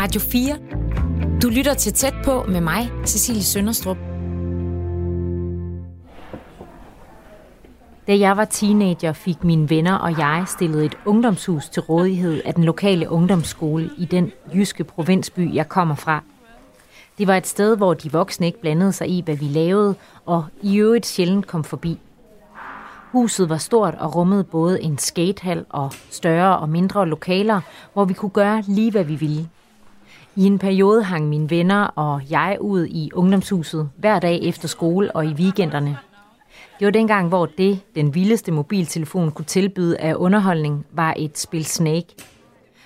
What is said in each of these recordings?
Radio 4. Du lytter til tæt på med mig, Cecilie Sønderstrup. Da jeg var teenager, fik mine venner og jeg stillet et ungdomshus til rådighed af den lokale ungdomsskole i den jyske provinsby, jeg kommer fra. Det var et sted, hvor de voksne ikke blandede sig i, hvad vi lavede, og i øvrigt sjældent kom forbi. Huset var stort og rummede både en skatehal og større og mindre lokaler, hvor vi kunne gøre lige, hvad vi ville. I en periode hang mine venner og jeg ud i ungdomshuset hver dag efter skole og i weekenderne. Det var dengang, hvor det, den vildeste mobiltelefon kunne tilbyde af underholdning, var et spil Snake.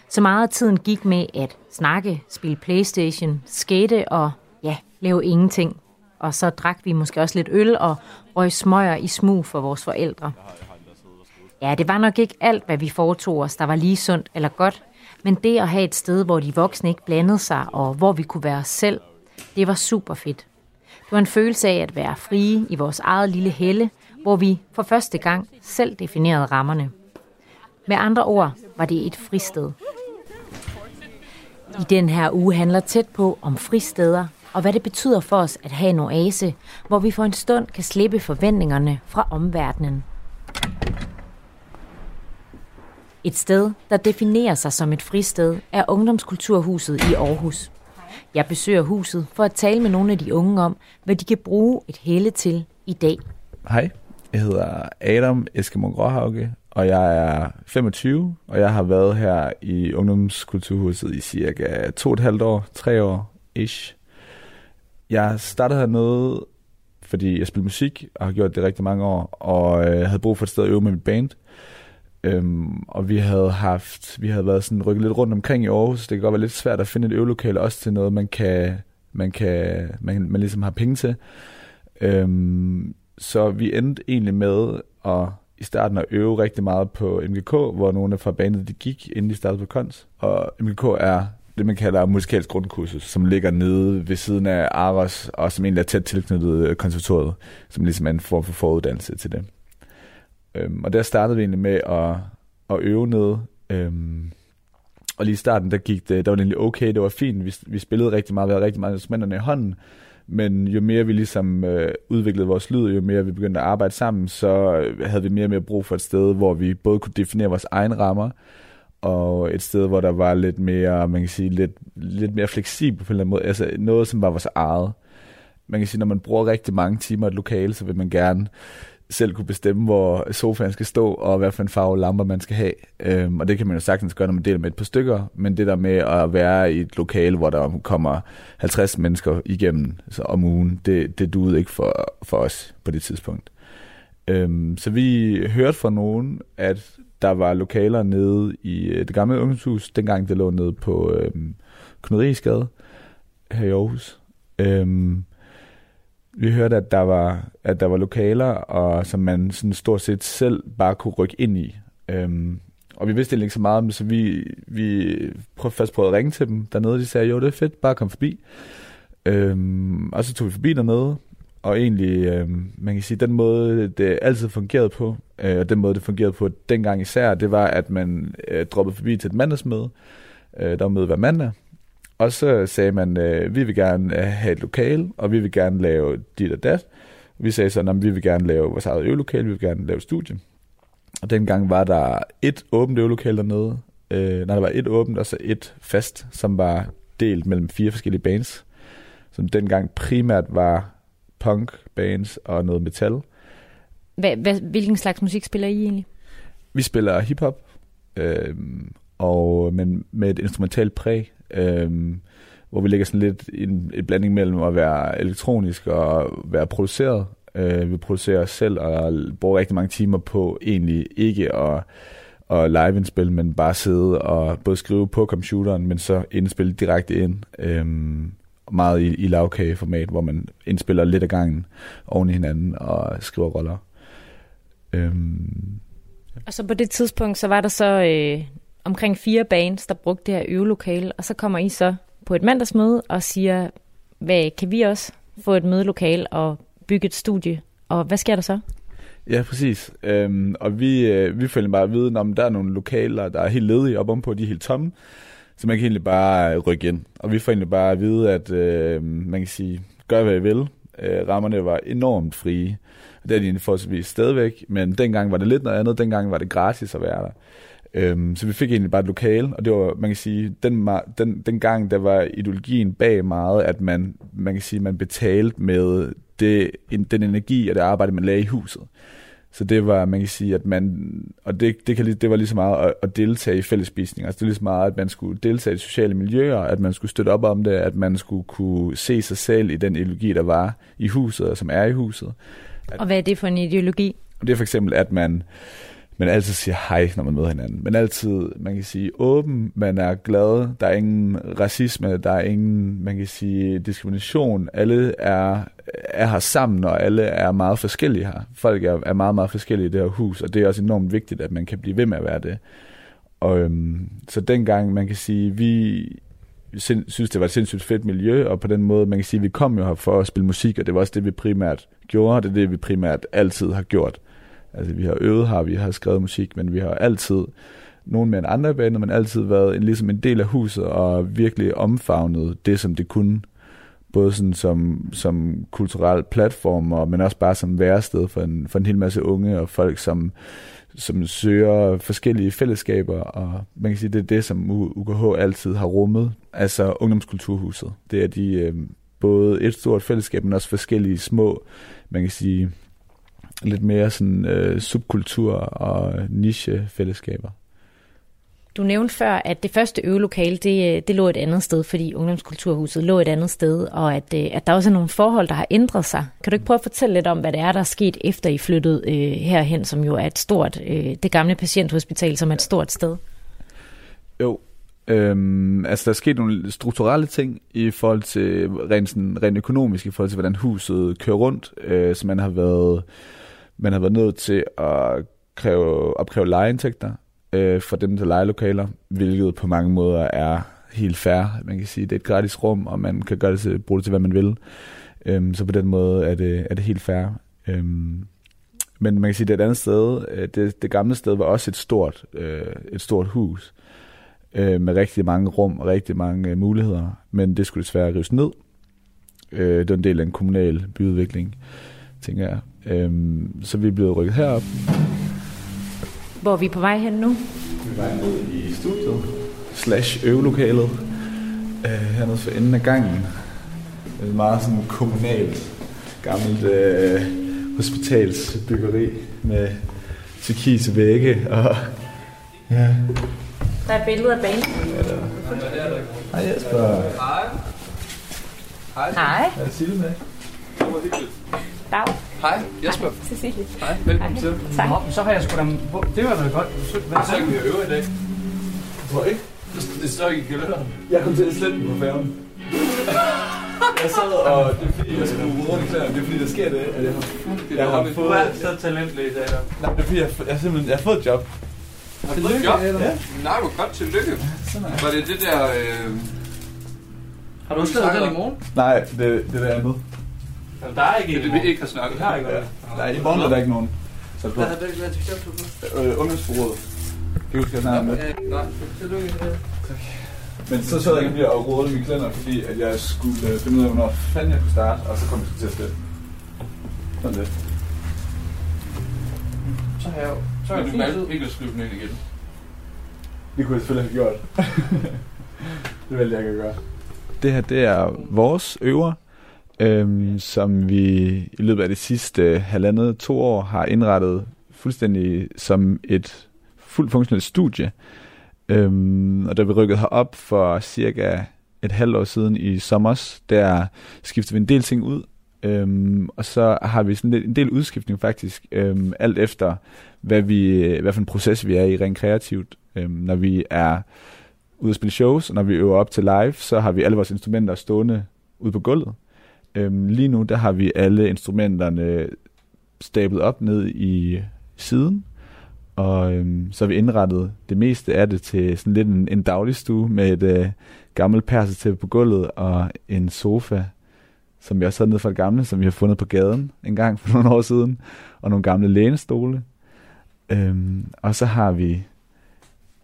Så meget af tiden gik med at snakke, spille Playstation, skate og ja, lave ingenting. Og så drak vi måske også lidt øl og røg smøger i smug for vores forældre. Ja, det var nok ikke alt, hvad vi foretog os, der var lige sundt eller godt, men det at have et sted, hvor de voksne ikke blandede sig, og hvor vi kunne være os selv, det var super fedt. Det var en følelse af at være frie i vores eget lille helle, hvor vi for første gang selv definerede rammerne. Med andre ord var det et fristed. I den her uge handler tæt på om fristeder, og hvad det betyder for os at have en oase, hvor vi for en stund kan slippe forventningerne fra omverdenen. Et sted, der definerer sig som et fristed, er Ungdomskulturhuset i Aarhus. Jeg besøger huset for at tale med nogle af de unge om, hvad de kan bruge et hele til i dag. Hej, jeg hedder Adam Eskimo Gråhauke, og jeg er 25, og jeg har været her i Ungdomskulturhuset i cirka to og et halvt år, tre år ish. Jeg startede hernede, fordi jeg spiller musik, og har gjort det rigtig mange år, og jeg havde brug for et sted at øve med mit band. Øhm, og vi havde haft, vi havde været sådan rykket lidt rundt omkring i Aarhus. Det kan godt være lidt svært at finde et øvelokale også til noget, man kan, man kan, man, man ligesom har penge til. Øhm, så vi endte egentlig med at i starten at øve rigtig meget på MGK, hvor nogle fra bandet de gik, inden de startede på Kons. Og MGK er det, man kalder musikalsk grundkursus, som ligger nede ved siden af Aros, og som egentlig er tæt tilknyttet øh, konservatoriet, som ligesom er en form for foruddannelse til det. Øhm, og der startede vi egentlig med at, at øve ned. Øhm, og lige i starten, der gik det, der var det egentlig okay, det var fint. Vi, vi spillede rigtig meget, vi havde rigtig mange instrumenterne i hånden. Men jo mere vi ligesom øh, udviklede vores lyd, jo mere vi begyndte at arbejde sammen, så øh, havde vi mere og mere brug for et sted, hvor vi både kunne definere vores egne rammer, og et sted, hvor der var lidt mere, man kan sige, lidt, lidt mere fleksibelt på en eller anden måde. Altså noget, som var vores eget. Man kan sige, når man bruger rigtig mange timer i et lokale, så vil man gerne selv kunne bestemme, hvor sofaen skal stå, og hvad for en farve lamper man skal have. Øhm, og det kan man jo sagtens gøre, når man deler med et par stykker, men det der med at være i et lokale, hvor der kommer 50 mennesker igennem så om ugen, det, det duede ikke for, for os på det tidspunkt. Øhm, så vi hørte fra nogen, at der var lokaler nede i øh, det gamle ungdomshus, dengang det lå nede på øhm, Knuderigsgade her i Aarhus. Øhm, vi hørte, at der var, at der var lokaler, og som man sådan stort set selv bare kunne rykke ind i. Øhm, og vi vidste ikke så meget om det, så vi, vi prøvede, først prøvede at ringe til dem dernede, de sagde, jo, det er fedt, bare kom forbi. Øhm, og så tog vi forbi dernede, og egentlig, øh, man kan sige, den måde, det altid fungerede på, øh, og den måde, det fungerede på dengang især, det var, at man øh, droppede forbi til et mandagsmøde. Øh, der var møde hver mandag, og så sagde man, øh, vi vil gerne øh, have et lokal, og vi vil gerne lave dit og dat. Vi sagde så, at vi vil gerne lave vores eget øvelokale, vi vil gerne lave studie. Og dengang var der et åbent øvelokale dernede. Øh, nej, der var et åbent, og så et fast, som var delt mellem fire forskellige bands. Som dengang primært var punk bands og noget metal. Hvad, hvad, hvilken slags musik spiller I egentlig? Vi spiller hiphop, øh, og, men med et instrumentalt præg øhm, hvor vi ligger sådan lidt en, en blanding mellem at være elektronisk og være produceret. Øh, vi producerer os selv og bruger rigtig mange timer på egentlig ikke at, at live-indspille, men bare sidde og både skrive på computeren, men så indspille direkte ind. Øhm, meget i, i lavkageformat, hvor man indspiller lidt af gangen oven i hinanden og skriver roller. Øhm, og så på det tidspunkt, så var der så øh, omkring fire bands, der brugte det her øvelokale, og så kommer I så på et mandagsmøde og siger, hvad kan vi også få et mødelokale og bygge et studie? Og hvad sker der så? Ja, præcis. Øhm, og vi, øh, vi følger bare at vide, om der er nogle lokaler, der er helt ledige op om på, de er helt tomme. Så man kan egentlig bare rykke ind. Og vi får egentlig bare at vide, at øh, man kan sige, gør hvad I vil. Øh, rammerne var enormt frie. Det er de egentlig forholdsvis stadigvæk, men dengang var det lidt noget andet. Dengang var det gratis at være der. Øhm, så vi fik egentlig bare et lokale, og det var, man kan sige, den, den, den gang, der var ideologien bag meget, at man, man kan sige, man betalte med det, den energi og det arbejde, man lagde i huset. Så det var, man kan sige, at man, og det, det, kan, det var lige så meget at, at deltage i fællesspisninger. Altså det er lige så meget, at man skulle deltage i sociale miljøer, at man skulle støtte op om det, at man skulle kunne se sig selv i den ideologi, der var i huset, og som er i huset. At, og hvad er det for en ideologi? Det er for eksempel, at man, man altid siger hej, når man møder hinanden. Men altid, man kan sige, åben, man er glad, der er ingen racisme, der er ingen, man kan sige, diskrimination. Alle er, er her sammen, og alle er meget forskellige her. Folk er, er meget, meget forskellige i det her hus, og det er også enormt vigtigt, at man kan blive ved med at være det. Og, øhm, så dengang, man kan sige, vi synes, det var et sindssygt fedt miljø, og på den måde, man kan sige, vi kom jo her for at spille musik, og det var også det, vi primært gjorde, og det er det, vi primært altid har gjort. Altså, vi har øvet her, vi har skrevet musik, men vi har altid, nogen med en andre baner, men altid været en, ligesom en del af huset og virkelig omfavnet det, som det kunne. Både sådan som, som kulturel platform, og, men også bare som værested for en, for en hel masse unge og folk, som, som søger forskellige fællesskaber, og man kan sige, det er det, som UKH altid har rummet, altså ungdomskulturhuset. Det er de øh, både et stort fællesskab, men også forskellige små, man kan sige, lidt mere sådan øh, subkultur og niche-fællesskaber. Du nævnte før, at det første øvelokale, det, øh, det lå et andet sted, fordi Ungdomskulturhuset lå et andet sted, og at, øh, at der også er nogle forhold, der har ændret sig. Kan du ikke prøve at fortælle lidt om, hvad det er, der er sket, efter I flyttede øh, herhen, som jo er et stort, øh, det gamle patienthospital, som er et stort sted? Jo, Øhm, altså, der er sket nogle strukturelle ting i forhold til rent, sådan, rent økonomisk, i forhold til, hvordan huset kører rundt, øh, så man har været man har været nødt til at kræve, opkræve lejeindtægter øh, for dem, der leger lokaler, hvilket på mange måder er helt fair. Man kan sige, det er et gratis rum, og man kan gøre det til, bruge det til, hvad man vil. Øhm, så på den måde er det, er det helt fair. Øhm, men man kan sige, det er et andet sted. Øh, det, det gamle sted var også et stort, øh, et stort hus øh, med rigtig mange rum og rigtig mange øh, muligheder, men det skulle desværre rives ned. Øh, det var en del af en kommunal byudvikling, tænker jeg. Øhm, så vi er blevet rykket herop. Hvor er vi på vej hen nu? Vi er på vej ud i studiet, slash øvelokalet, øh, hernede for enden af gangen. Det er meget sådan kommunalt, gammelt øh, hospitalsbyggeri med turkise vægge og ja. Der er et billede af banen. Ja, der. Hej Jesper. Hej. Hej. Hej. Er det Sille med? Det var hyggeligt. Dag. Hej, Jesper. Hej, Cecilie. Hej, velkommen Hej. til. Tak. Nå, så har jeg sgu da... Det var da godt. Hvad så kan vi øve i dag? Tror ikke? Det står ikke i kalenderen. Jeg kom til at slette på færgen. jeg sad og... Det er fordi, jeg skal bruge klæderne. Det er fordi, der sker det, at jeg har... Jeg har fået... Du er så talentlig i dag, der. Nej, det er fordi, jeg, jeg, simpelthen... Jeg har fået et job. Har du fået et job? Ja. Nej, du godt tillykke. Var det det der... Øh... Har du også skrevet den i morgen? Nej, det, det der andet. Jamen, der er ikke det, vi ikke har snakket. Vi har ikke noget. Nej, i morgen er der ikke nogen. Så. Hvad har det været til på? Øh, ungdomsforrådet. Kan du huske, jeg snakker med? Nej, tillykke. Tak. Men så sad jeg lige og rådede mine klænder, fordi at jeg skulle øh, finde ud af, hvornår fanden jeg kunne starte, og så kom jeg til at stille. Sådan det. Så har jeg jo... Så har jeg valgt ikke at skrive den ind igen. Det kunne jeg selvfølgelig have gjort. det valgte jeg ikke at gøre. Det her, det er vores øver, øhm, som vi i løbet af det sidste halvandet to år har indrettet fuldstændig som et fuldt funktionelt studie. Øhm, og da vi rykkede herop for cirka et halvt år siden i sommer, der skiftede vi en del ting ud. Øhm, og så har vi sådan en del udskiftning faktisk, øhm, alt efter hvad, vi, hvad for en proces vi er i rent kreativt. Øhm, når vi er ude at spille shows, og når vi øver op til live, så har vi alle vores instrumenter stående ude på gulvet. Øhm, lige nu, der har vi alle instrumenterne stablet op ned i siden, og øhm, så har vi indrettet det meste af det til sådan lidt en, en daglig stue med et øh, gammelt persetæppe på gulvet og en sofa som vi også havde nede fra det gamle, som vi har fundet på gaden en gang for nogle år siden, og nogle gamle lænestole. Øhm, og så har vi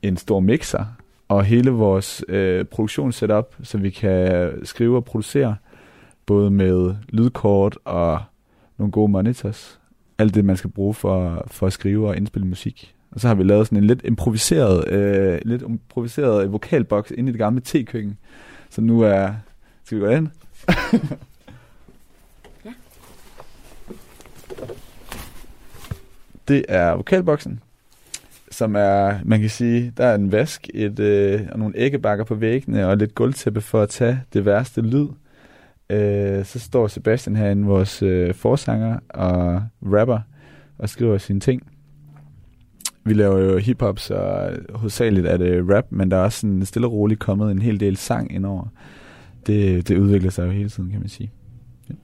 en stor mixer, og hele vores øh, produktionssetup, så vi kan skrive og producere, både med lydkort og nogle gode monitors. Alt det, man skal bruge for, for at skrive og indspille musik. Og så har vi lavet sådan en lidt improviseret, øh, lidt improviseret vokalboks inde i det gamle te-køkken. Så nu er... Skal vi gå ind? ja. Det er vokalboksen, som er, man kan sige, der er en vask, et, øh, og nogle æggebakker på væggene, og lidt gulvtæppe for at tage det værste lyd. Øh, så står Sebastian herinde, vores øh, forsanger og rapper, og skriver sine ting vi laver jo hiphop, så hovedsageligt er det rap, men der er også sådan stille og roligt kommet en hel del sang indover. Det, det udvikler sig jo hele tiden, kan man sige. Ja.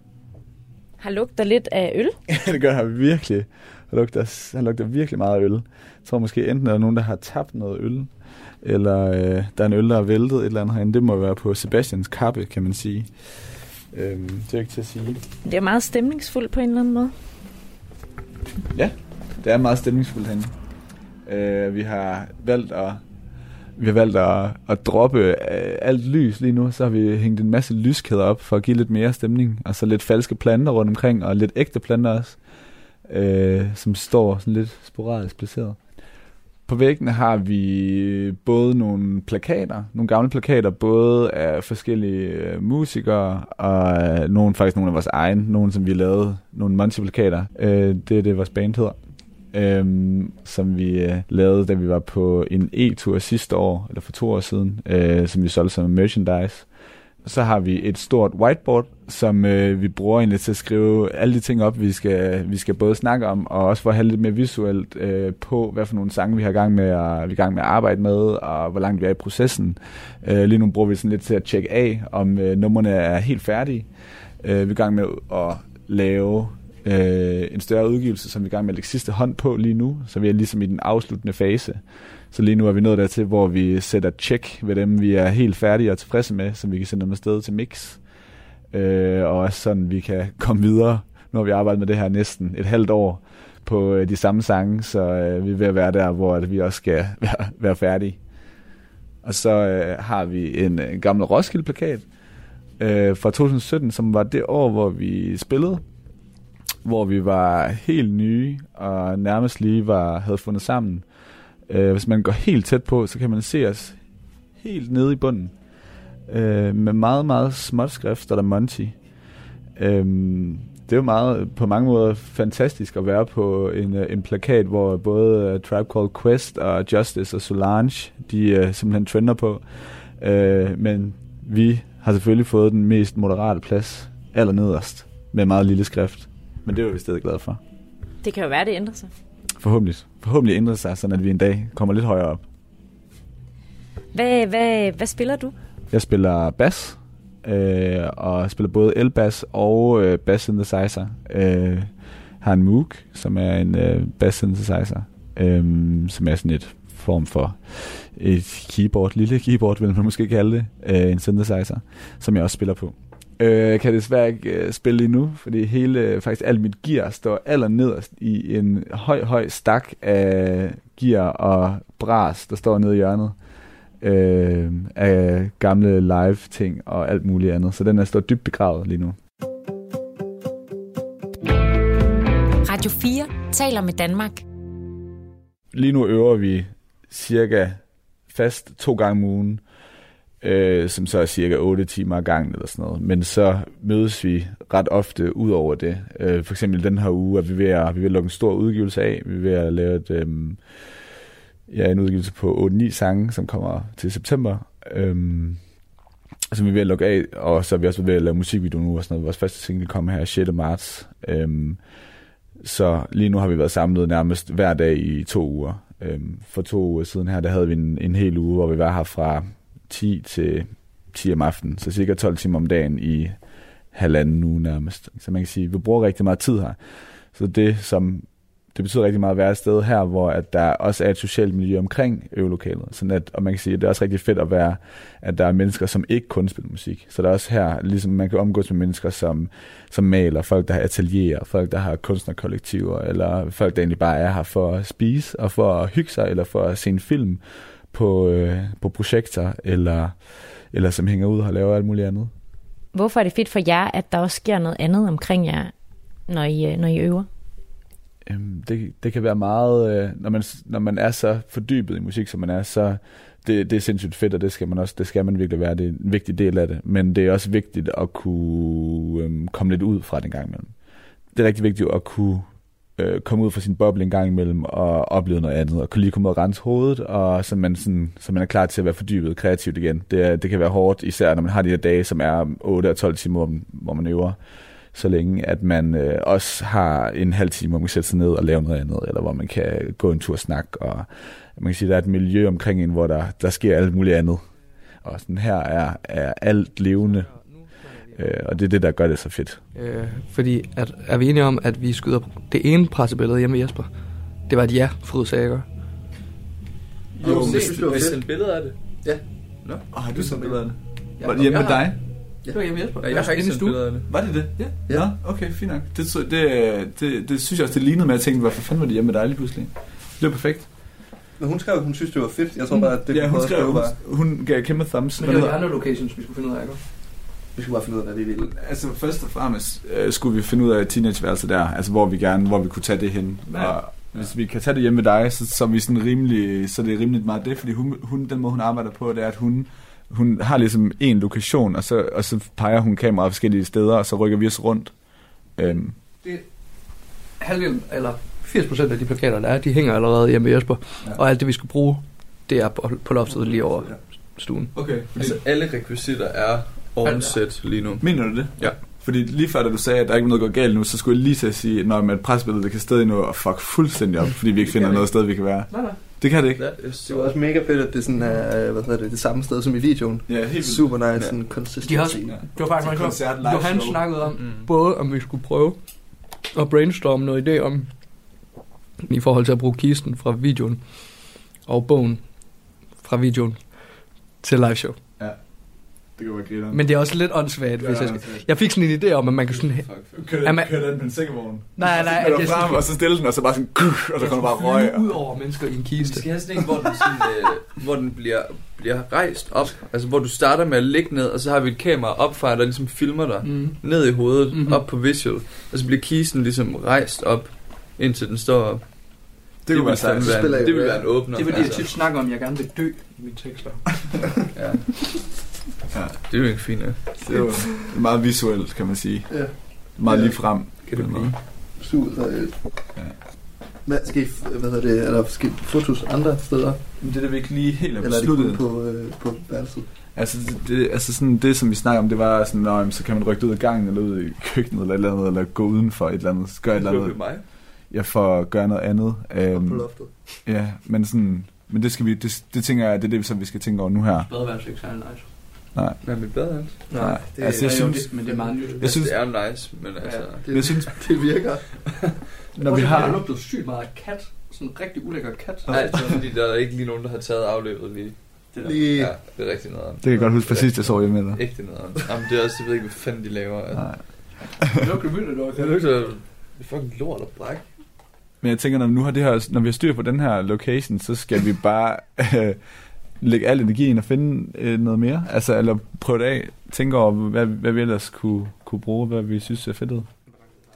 Har lugter lidt af øl? det gør han virkelig. Han lugter, han lugter virkelig meget af øl. Jeg tror måske enten er der nogen, der har tabt noget øl, eller øh, der er en øl, der er væltet et eller andet herinde. Det må være på Sebastians kappe, kan man sige. Øhm, det er ikke til at sige. Det er meget stemningsfuldt på en eller anden måde. Ja, det er meget stemningsfuldt herinde. Øh, vi har valgt at vi har valgt at, at droppe øh, alt lys lige nu, så har vi hængt en masse lyskæder op for at give lidt mere stemning, og så lidt falske planter rundt omkring, og lidt ægte planter også, øh, som står sådan lidt sporadisk placeret. På væggene har vi øh, både nogle plakater, nogle gamle plakater, både af forskellige øh, musikere, og øh, nogle faktisk nogle af vores egne, nogle som vi lavede, nogle Monty-plakater. Øh, det er det, vores band hedder øhm, som vi øh, lavede, da vi var på en e-tur sidste år, eller for to år siden, øh, som vi solgte som merchandise. Så har vi et stort whiteboard, som øh, vi bruger egentlig til at skrive alle de ting op, vi skal, vi skal både snakke om, og også for at have lidt mere visuelt øh, på, hvad for nogle sange vi har gang med og vi er gang med at arbejde med, og hvor langt vi er i processen. Øh, lige nu bruger vi sådan lidt til at tjekke af, om øh, numrene er helt færdige. Øh, vi er i gang med at lave øh, en større udgivelse, som vi er i gang med at lægge sidste hånd på lige nu, så vi er ligesom i den afsluttende fase. Så lige nu er vi nået dertil, hvor vi sætter check ved dem, vi er helt færdige og tilfredse med, som vi kan sende dem afsted til mix. Øh, og også sådan, vi kan komme videre. Nu har vi arbejdet med det her næsten et halvt år på øh, de samme sange, så øh, vi er ved at være der, hvor at vi også skal være, være færdige. Og så øh, har vi en, en gammel Roskilde-plakat øh, fra 2017, som var det år, hvor vi spillede hvor vi var helt nye og nærmest lige var, havde fundet sammen. Øh, hvis man går helt tæt på, så kan man se os helt nede i bunden. Øh, med meget, meget småt skrift, der er Monty. Øh, det er jo meget, på mange måder fantastisk at være på en, øh, en plakat, hvor både uh, Tribe Called Quest og Justice og Solange, de uh, simpelthen trender på. Uh, men vi har selvfølgelig fået den mest moderate plads allernederst, med meget lille skrift. Men det er vi stadig glade for. Det kan jo være, det ændrer sig. Forhåbentlig. Forhåbentlig ændrer sig, så at vi en dag kommer lidt højere op. Hvad, hvad, hvad spiller du? Jeg spiller bass, øh, og spiller både elbass og øh, bass synthesizer. Øh, har en Moog, som er en øh, bass synthesizer, øh, som er sådan et form for et keyboard, lille keyboard vil man måske kalde det, øh, en synthesizer, som jeg også spiller på. Øh, kan desværre ikke øh, spille lige nu, fordi hele, faktisk alt mit gear står allernederst i en høj, høj stak af gear og bras, der står nede i hjørnet. Øh, af gamle live ting og alt muligt andet. Så den er står dybt begravet lige nu. Radio 4 taler med Danmark. Lige nu øver vi cirka fast to gange om ugen øh, øh, som så er cirka 8 timer ad gangen eller sådan noget. Men så mødes vi ret ofte ud over det. Øh, for eksempel den her uge er vi ved at, vi ved at lukke en stor udgivelse af. Vi er ved at lave et, øh, ja, en udgivelse på 8-9 sange, som kommer til september. Øh, som vi er ved at lukke af, og så er vi også ved at lave musikvideo nu, og sådan noget. Vores første single kommer her 6. marts. Øhm, så lige nu har vi været samlet nærmest hver dag i to uger. Øhm, for to uger siden her, der havde vi en, en hel uge, hvor vi var her fra 10 til 10 om aftenen, så cirka 12 timer om dagen i halvanden uge nærmest. Så man kan sige, at vi bruger rigtig meget tid her. Så det, som det betyder rigtig meget at være et sted her, hvor at der også er et socialt miljø omkring øvelokalet. Sådan at, og man kan sige, at det er også rigtig fedt at være, at der er mennesker, som ikke kun spiller musik. Så der er også her, ligesom man kan omgås med mennesker, som, som maler, folk, der har atelierer, folk, der har kunstnerkollektiver, eller folk, der egentlig bare er her for at spise, og for at hygge sig, eller for at se en film på, øh, på projekter, eller, eller som hænger ud og laver alt muligt andet. Hvorfor er det fedt for jer, at der også sker noget andet omkring jer, når I, øh, når I øver? Øhm, det, det kan være meget, øh, når, man, når man er så fordybet i musik, som man er, så det, det er sindssygt fedt, og det skal man også, det skal man virkelig være, det er en vigtig del af det. Men det er også vigtigt at kunne øhm, komme lidt ud fra det en gang imellem. Det er rigtig vigtigt at kunne øh, komme ud fra sin boble en gang imellem og opleve noget andet, og kunne lige komme ud og rense hovedet, og så man, sådan, så man er klar til at være fordybet kreativt igen. Det, det kan være hårdt, især når man har de her dage, som er 8 og 12 timer, hvor man øver så længe at man øh, også har en halv time, hvor man kan sætte sig ned og lave noget andet, eller hvor man kan gå en tur og snakke, og man kan sige, at der er et miljø omkring en, hvor der, der sker alt muligt andet. Og sådan her er, er alt levende, øh, og det er det, der gør det så fedt. Øh, fordi at, er vi enige om, at vi skyder det ene pressebillede hjemme med Jesper? Det var et ja, Fryd Sager. Jo, men hvis du har sendt billeder af det. Ja. Nå, oh, har du sendt billeder af det? Ja, Var det hjemme med jeg har- dig? Det var hjemme med Jesper. Ja, jeg har ikke sendt billeder af det. Var det det? Ja. Ja, okay, fint nok. Det, det, det, det synes jeg også, det lignede med, at jeg tænkte, hvorfor fanden var det hjemme med dig lige pludselig? Det var perfekt. Men hun skrev, at hun synes, det var fedt. Jeg tror bare, at det ja, hun, skrev, hun, hun gav kæmpe thumbs. Men det var de andre locations, vi skulle finde ud af, ikke? Vi skal bare finde ud af, hvad vi vil. Altså først og fremmest øh, skulle vi finde ud af teenageværelset der, altså hvor vi gerne, hvor vi kunne tage det hen. Ja. Og hvis vi kan tage det hjemme med dig, så, så er vi sådan rimelig, så det er rimeligt meget det, fordi hun, hun, den måde hun arbejder på, det er, at hun, hun har ligesom en lokation, og så, og så peger hun kameraet forskellige steder, og så rykker vi os rundt. Øhm, Halvdelen, eller 80% af de plakater, der er, de hænger allerede hjemme med Jesper. Ja. Og alt det, vi skulle bruge, det er på, på loftet lige over stuen. okay. Altså, alle rekvisitter er on-set lige nu. Mener du det? Ja. Fordi lige før, da du sagde, at der ikke er noget, der går galt nu, så skulle jeg lige til at sige, når med et presbillede, det kan stadig nå at fuck fuldstændig op, fordi vi ikke finder noget sted, vi kan være. Nej, nej. Det kan det ikke. Det var også mega fedt, at det sådan er, hvad hedder det, det samme sted som i videoen. Ja, helt Super nice, Ja. sådan consistency. De har også- Ja. Det var faktisk meget koncert, sjovt. live Johan show. snakkede om, Mm. både om vi skulle prøve at brainstorme noget idé om, i forhold til at bruge kisten fra videoen, og bogen fra videoen til live show. Det kan være. Men det er også lidt åndssvagt, hvis jeg skal... Jeg fik sådan en idé om, at man kan sådan... Jamen- den, på en sækkevogn? Nej, nej, Så at det er frem, sådan... og så stille den, og så bare sådan, og så kommer der bare røg. ud over mennesker i en Vi kiste. skal have sådan en, hvor den, sådan, øh, hvor den bliver, bliver rejst op. Altså, hvor du starter med at ligge ned, og så har vi et kamera op fra, der ligesom filmer dig Mm. ned i hovedet, Mhm. mm-hmm. op på visual. Og så bliver kisten ligesom rejst op, indtil den står op. Det kunne være vil sejt. jeg det vil være en åbner. Det er fordi, jeg tit snakker om, jeg gerne vil dø i mine tekster. ja. Ja. Det er jo ikke fint, ja. Det er jo meget visuelt, kan man sige. Ja. Meget Ja. lige frem. Kan det blive? Super reelt. Ja. Hvad skal I, hvad hedder det, er der skal I fotos andre steder? Men det er det, vi ikke lige helt er Eller er det kun på, øh, på værelset? Altså, det, det, altså sådan, det, som vi snakker om, det var sådan, nå, så kan man rykke ud af gangen, eller ud i køkkenet, eller et eller andet, eller gå udenfor et eller andet, gøre et eller andet, mig. jeg får gøre noget andet. Øhm. På loftet? ja, men sådan, men det skal vi, det, det tænker jeg, det er det, som vi skal tænke over nu her. Badeværelse er ikke særlig nice. Nej, Hvad med badeværelse? nej. det altså, jeg er synes, det, men det er meget nyt. jeg synes, det er nice, men altså... Det, jeg synes, det virker. når vi Der har, lugtede sygt meget af kat. Sådan en rigtig ulækker kat. Nej, det er fordi, der er ikke lige nogen, der har taget afløbet lige. Lige, Ja, det er rigtig noget. det kan jeg godt huske fra sidst, jeg så hjemme med dig. Ægte noget. Jamen, det er også, jeg ved ikke, hvad fanden de laver. Nej. Det lugter vildt, det Det lugter det er fucking lort og bræk. Men jeg tænker, når vi nu har det her, når vi har styr på den her location, så skal vi bare øh, lægge al energi ind og finde øh, noget mere. Altså, eller prøve det af. Tænke over, hvad, hvad vi ellers kunne, kunne bruge, hvad vi synes er fedt ud.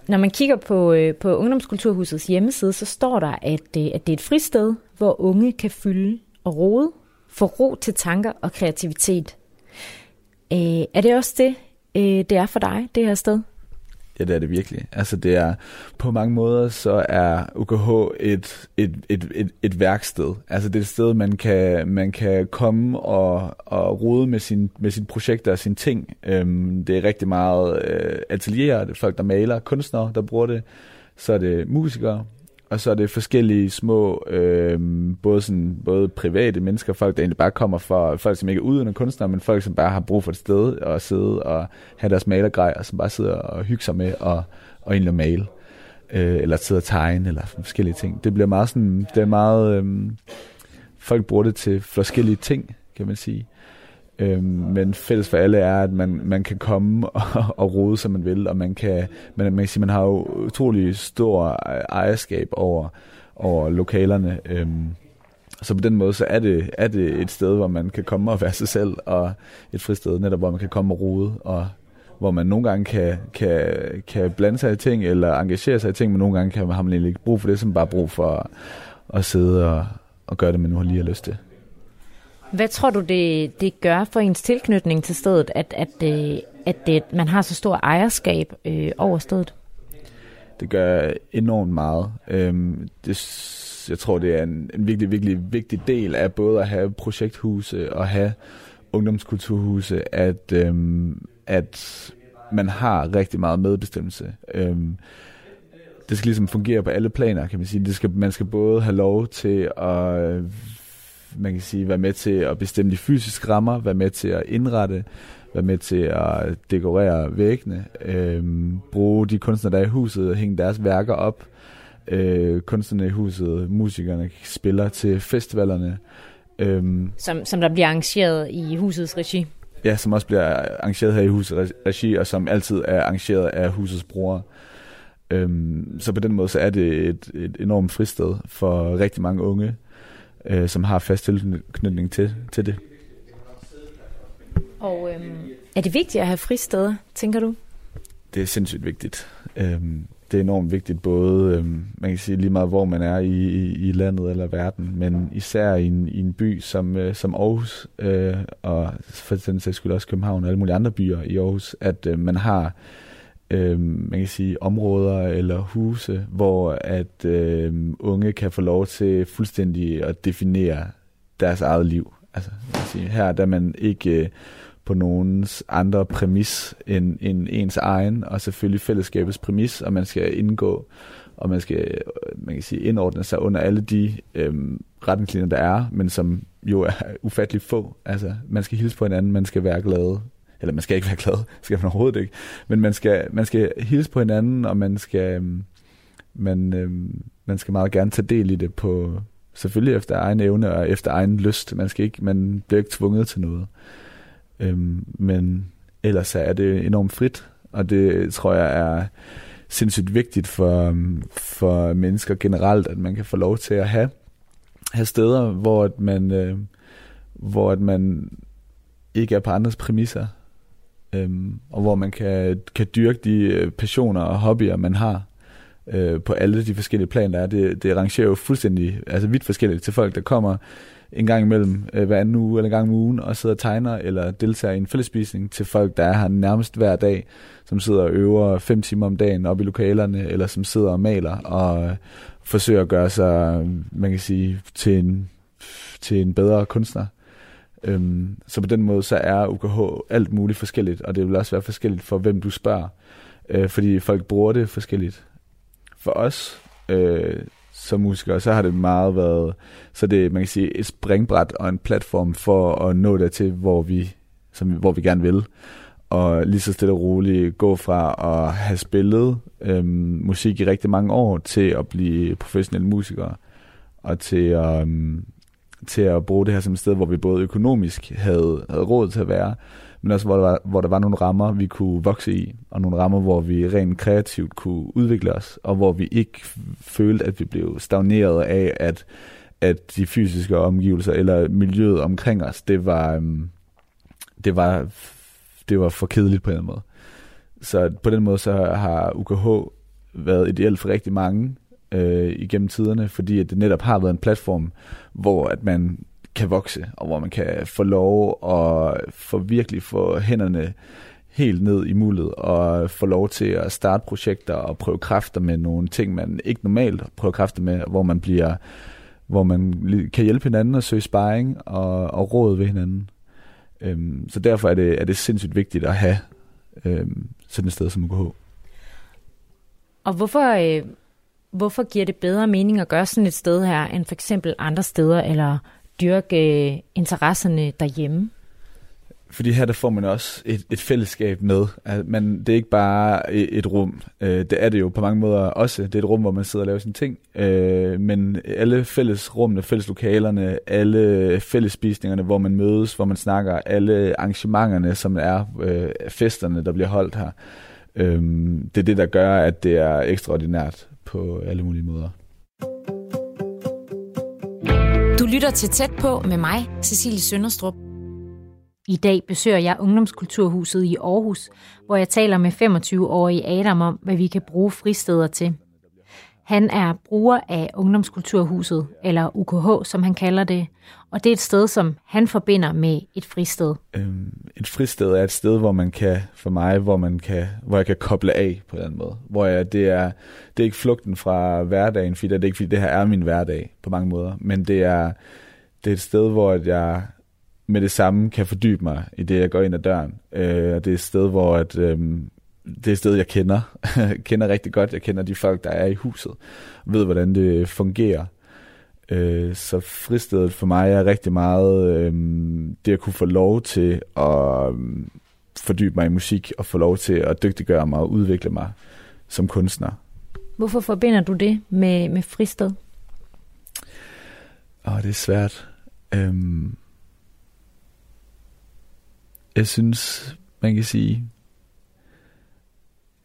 Når man kigger på, øh, på Ungdomskulturhusets hjemmeside, så står der, at, øh, at det er et fristed, hvor unge kan fylde og rode, få ro til tanker og kreativitet. Øh, er det også det, øh, det er for dig, det her sted? Ja, det er det virkelig. Altså, det er på mange måder, så er UKH et, et, et, et, et værksted. Altså, det er et sted, man kan, man kan komme og, og rode med, sin, med sine projekter og sine ting. Øhm, det er rigtig meget øh, atelierer, det er folk, der maler, kunstnere, der bruger det. Så er det musikere, og så er det forskellige små, øh, både, sådan, både private mennesker, folk der egentlig bare kommer for, folk som ikke er udøvende kunstnere, men folk som bare har brug for et sted at sidde og have deres malergrej, og som bare sidder og hygger sig med og, og egentlig male. øh, eller sidde og tegne, eller forskellige ting. Det bliver meget sådan, det er meget, øh, folk bruger det til forskellige ting, kan man sige. Øhm, men fælles for alle er, at man, man kan komme og, og rode, som man vil, og man kan, man, man kan sige, man har jo utrolig stor ejerskab over, over lokalerne. Øhm, så på den måde, så er det, er det et sted, hvor man kan komme og være sig selv, og et fristed, netop hvor man kan komme og rode, og hvor man nogle gange kan, kan, kan blande sig i ting, eller engagere sig i ting, men nogle gange kan, har man egentlig ikke brug for det, som bare brug for at sidde og, og gøre det, man nu har lige har lyst til. Hvad tror du, det, det gør for ens tilknytning til stedet, at, at, øh, at det, man har så stor ejerskab øh, over stedet? Det gør enormt meget. Øhm, det, jeg tror, det er en, en virkelig, virkelig vigtig del af både at have projekthuse og have ungdomskulturhuse, at, øhm, at man har rigtig meget medbestemmelse. Øhm, det skal ligesom fungere på alle planer, kan man sige. Det skal, man skal både have lov til at man kan sige, være med til at bestemme de fysiske rammer, være med til at indrette, være med til at dekorere væggene, øhm, bruge de kunstnere, der er i huset, og hænge deres værker op. Øh, kunstnerne i huset, musikerne spiller til festivalerne. Øhm, som, som der bliver arrangeret i husets regi? Ja, som også bliver arrangeret her i husets regi, og som altid er arrangeret af husets brugere. Øhm, så på den måde så er det et, et enormt fristed for rigtig mange unge, øh, som har fast tilknytning til, til det. Og øhm, er det vigtigt at have fristeder, tænker du? Det er sindssygt vigtigt. Øhm, det er enormt vigtigt, både øhm, man kan sige lige meget, hvor man er i, i, i landet eller verden, men især i en, i en by som, øh, som Aarhus, øh, og for den sags skyld også København og alle mulige andre byer i Aarhus, at øh, man har øh, øh, man kan sige, områder eller huse, hvor at øh, unge kan få lov til fuldstændig at definere deres eget liv. Altså, man kan sige, her der man ikke øh, på nogens andre præmis end, end ens egen, og selvfølgelig fællesskabets præmis, og man skal indgå, og man skal øh, man kan sige, indordne sig under alle de øh, retningslinjer, der er, men som jo er ufattelig få. Altså, man skal hilse på hinanden, man skal være glad, eller man skal ikke være glad, skal man overhovedet ikke, men man skal, man skal hilse på hinanden, og man skal, øhm, man, øhm, man skal meget gerne tage del i det på, selvfølgelig efter egen evne og efter egen lyst. Man, skal ikke, man bliver ikke tvunget til noget. Øhm, men ellers er det enormt frit, og det tror jeg er sindssygt vigtigt for, øhm, for mennesker generelt, at man kan få lov til at have, have steder, hvor man, øh, hvor at man ikke er på andres præmisser, øhm, og hvor man kan, kan dyrke de øh, passioner og hobbyer, man har øh, på alle de forskellige planer, der er. Det, det rangerer jo fuldstændig, altså vidt forskelligt til folk, der kommer en gang imellem øh, hver anden uge eller en gang om ugen og sidder og tegner eller deltager i en fællesspisning til folk, der er her nærmest hver dag, som sidder og øver fem timer om dagen op i lokalerne, eller som sidder og maler og øh, forsøger at gøre sig, man kan sige, til en, til en bedre kunstner. Øhm, så på den måde, så er UKH alt muligt forskelligt, og det vil også være forskelligt for, hvem du spørger, øh, fordi folk bruger det forskelligt. For os øh, som musikere, så har det meget været, så det man kan sige, et springbræt og en platform for at nå der til, hvor vi, som, hvor vi gerne vil. Og lige så stille og roligt gå fra at have spillet øhm, musik i rigtig mange år til at blive professionelle musikere og til at, øhm, til at bruge det her som et sted, hvor vi både økonomisk havde, havde råd til at være, men også hvor der, var, hvor der var nogle rammer, vi kunne vokse i, og nogle rammer, hvor vi rent kreativt kunne udvikle os, og hvor vi ikke følte, at vi blev stagneret af, at, at de fysiske omgivelser eller miljøet omkring os, det var, øhm, det var, det var for kedeligt på en måde. Så på den måde så har UKH været ideelt for rigtig mange, øh, igennem tiderne, fordi at det netop har været en platform, hvor at man kan vokse, og hvor man kan få lov at få virkelig få hænderne helt ned i muldet og få lov til at starte projekter og prøve kræfter med nogle ting, man ikke normalt prøver kræfter med, hvor man bliver hvor man kan hjælpe hinanden og søge sparring og, og råd ved hinanden. Øhm, så derfor er det, er det sindssygt vigtigt at have øhm, sådan et sted som UKH. Og hvorfor, øh, hvorfor giver det bedre mening at gøre sådan et sted her, end for eksempel andre steder, eller dyrke øh, interesserne derhjemme? Fordi her der får man også et, et fællesskab med. Altså, man, det er ikke bare et, et rum. Øh, det er det jo på mange måder også. Det er et rum, hvor man sidder og laver sine ting. Øh, men alle fælles rummene, fælles lokalerne, alle fælles spisningerne, hvor man mødes, hvor man snakker, alle arrangementerne, som er øh, festerne, der bliver holdt her. Øh, det er det, der gør, at det er ekstraordinært på alle mulige måder. Du lytter til Tæt på med mig, Cecilie Sønderstrup. I dag besøger jeg Ungdomskulturhuset i Aarhus, hvor jeg taler med 25-årige Adam om, hvad vi kan bruge fristeder til. Han er bruger af Ungdomskulturhuset, eller UKH, som han kalder det, og det er et sted, som han forbinder med et fristed. Øhm, et fristed er et sted, hvor man kan, for mig, hvor man kan, hvor jeg kan koble af på den måde. Hvor jeg, det, er, det er ikke flugten fra hverdagen, fordi det er ikke fordi det her er min hverdag på mange måder, men det er, det er et sted, hvor jeg med det samme kan fordybe mig i det, jeg går ind ad døren. Øh, og det er et sted, hvor at, øh, det et sted, jeg kender. kender rigtig godt. Jeg kender de folk, der er i huset. Ved, hvordan det fungerer. Øh, så fristedet for mig er rigtig meget øh, det at kunne få lov til at øh, fordybe mig i musik, og få lov til at dygtiggøre mig og udvikle mig som kunstner. Hvorfor forbinder du det med, med fristed? Åh, det er svært. Øhm, jeg synes, man kan sige,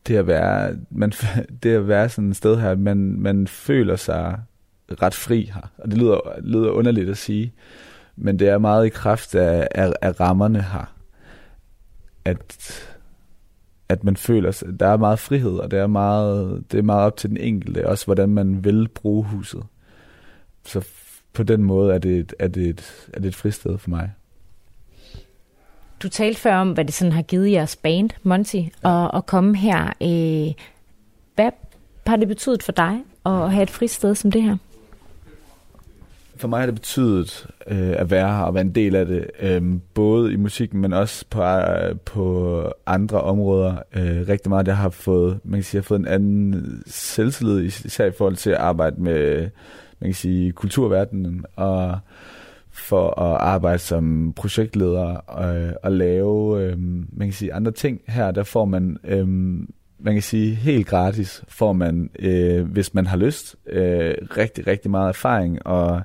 det at være, man, det at være sådan et sted her, man, man føler sig ret fri her. Og det lyder, lyder underligt at sige, men det er meget i kraft af, af, af rammerne her. At, at man føler sig, der er meget frihed, og det er meget, det er meget op til den enkelte, også hvordan man vil bruge huset. Så på den måde er det et, er det et, er det et fristed for mig. Du talte før om, hvad det sådan har givet jeres band, Monty, ja. at, at komme her. Øh, hvad har det betydet for dig at have et fristed som det her? For mig har det betydet øh, at være her og være en del af det, øh, både i musikken, men også på, øh, på andre områder. Øh, rigtig meget, jeg har fået, man kan sige, jeg har fået en anden selvtillid, især i forhold til at arbejde med, man kan sige, kulturverdenen og for at arbejde som projektleder og, og lave øh, man kan sige, andre ting. Her der får man, øh, man kan sige helt gratis, får man, øh, hvis man har lyst, øh, rigtig, rigtig meget erfaring og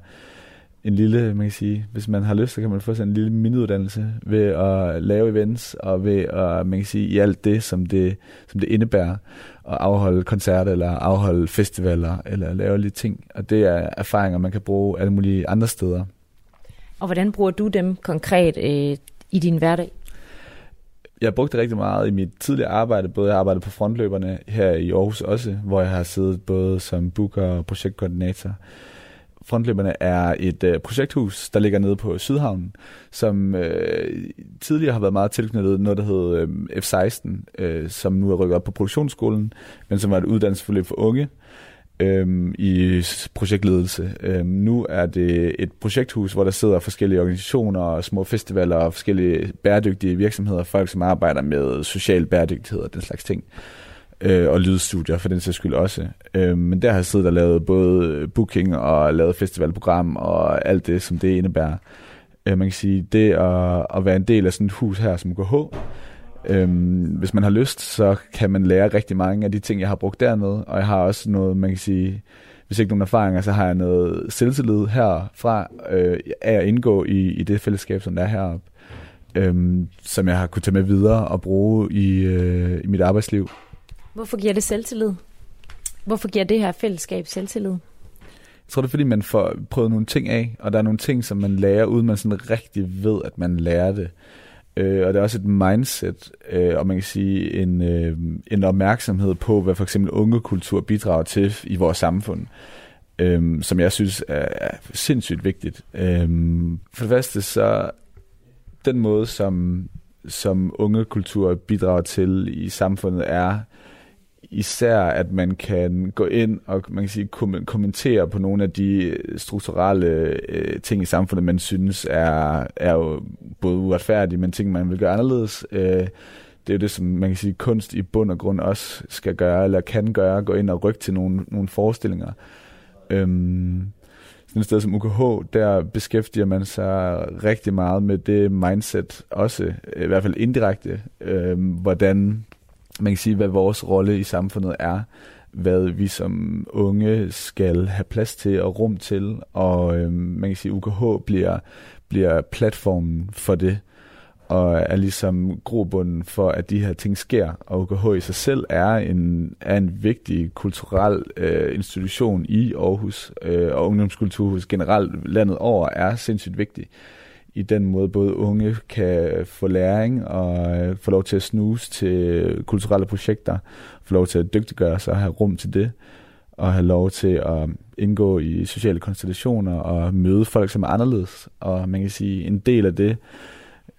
en lille, man kan sige, hvis man har lyst, så kan man få sådan en lille minuddannelse ved at lave events, og ved at, man kan sige, i alt det, som det, som det indebærer, at afholde koncerter, eller afholde festivaler, eller lave lidt ting. Og det er erfaringer, man kan bruge alle mulige andre steder. Og hvordan bruger du dem konkret øh, i din hverdag? Jeg har brugt det rigtig meget i mit tidligere arbejde, både jeg arbejdede på frontløberne her i Aarhus også, hvor jeg har siddet både som booker og projektkoordinator. Frontløberne er et øh, projekthus, der ligger nede på Sydhavnen, som øh, tidligere har været meget tilknyttet noget, der hed øh, F16, øh, som nu er rykket op på produktionsskolen, men som var et uddannelsesforløb for unge øhm, i projektledelse. Øhm, nu er det et projekthus, hvor der sidder forskellige organisationer, små festivaler og forskellige bæredygtige virksomheder, folk som arbejder med social bæredygtighed og den slags ting. Øh, og lydstudier for den sags skyld også. Øh, men der har jeg siddet og lavet både booking og lavet festivalprogram og alt det, som det indebærer. Øh, man kan sige, det at, at være en del af sådan et hus her som GH, Øhm, hvis man har lyst, så kan man lære rigtig mange af de ting, jeg har brugt dernede, og jeg har også noget, man kan sige, hvis ikke nogen erfaringer, så har jeg noget selvtillid herfra øh, af at indgå i, i det fællesskab, som der er heroppe, øhm, som jeg har kunnet tage med videre og bruge i, øh, i mit arbejdsliv. Hvorfor giver det selvtillid? Hvorfor giver det her fællesskab selvtillid? Jeg tror, det er, fordi man får prøvet nogle ting af, og der er nogle ting, som man lærer, uden man sådan rigtig ved, at man lærer det. Øh, og det er også et mindset, øh, og man kan sige en, øh, en opmærksomhed på, hvad for eksempel ungekultur bidrager til i vores samfund, øh, som jeg synes er, er sindssygt vigtigt. Øh, for det første så den måde, som, som ungekultur bidrager til i samfundet, er især, at man kan gå ind og man kan sige, kommentere på nogle af de strukturelle øh, ting i samfundet, man synes er, er jo både uretfærdige, men ting, man vil gøre anderledes. Øh, det er jo det, som man kan sige, kunst i bund og grund også skal gøre, eller kan gøre, gå ind og rykke til nogle, nogle forestillinger. Øhm, sådan et sted som UKH, der beskæftiger man sig rigtig meget med det mindset, også i hvert fald indirekte, øh, hvordan man kan sige, hvad vores rolle i samfundet er, hvad vi som unge skal have plads til og rum til, og øh, man kan sige, UKH bliver, bliver platformen for det, og er ligesom grobunden for, at de her ting sker. Og UKH i sig selv er en, er en vigtig kulturel øh, institution i Aarhus, øh, og ungdomskulturhus generelt landet over er sindssygt vigtig. I den måde både unge kan få læring og øh, få lov til at snuse til kulturelle projekter, få lov til at dygtiggøre sig og have rum til det, og have lov til at indgå i sociale konstellationer og møde folk, som er anderledes. Og man kan sige, en del af det,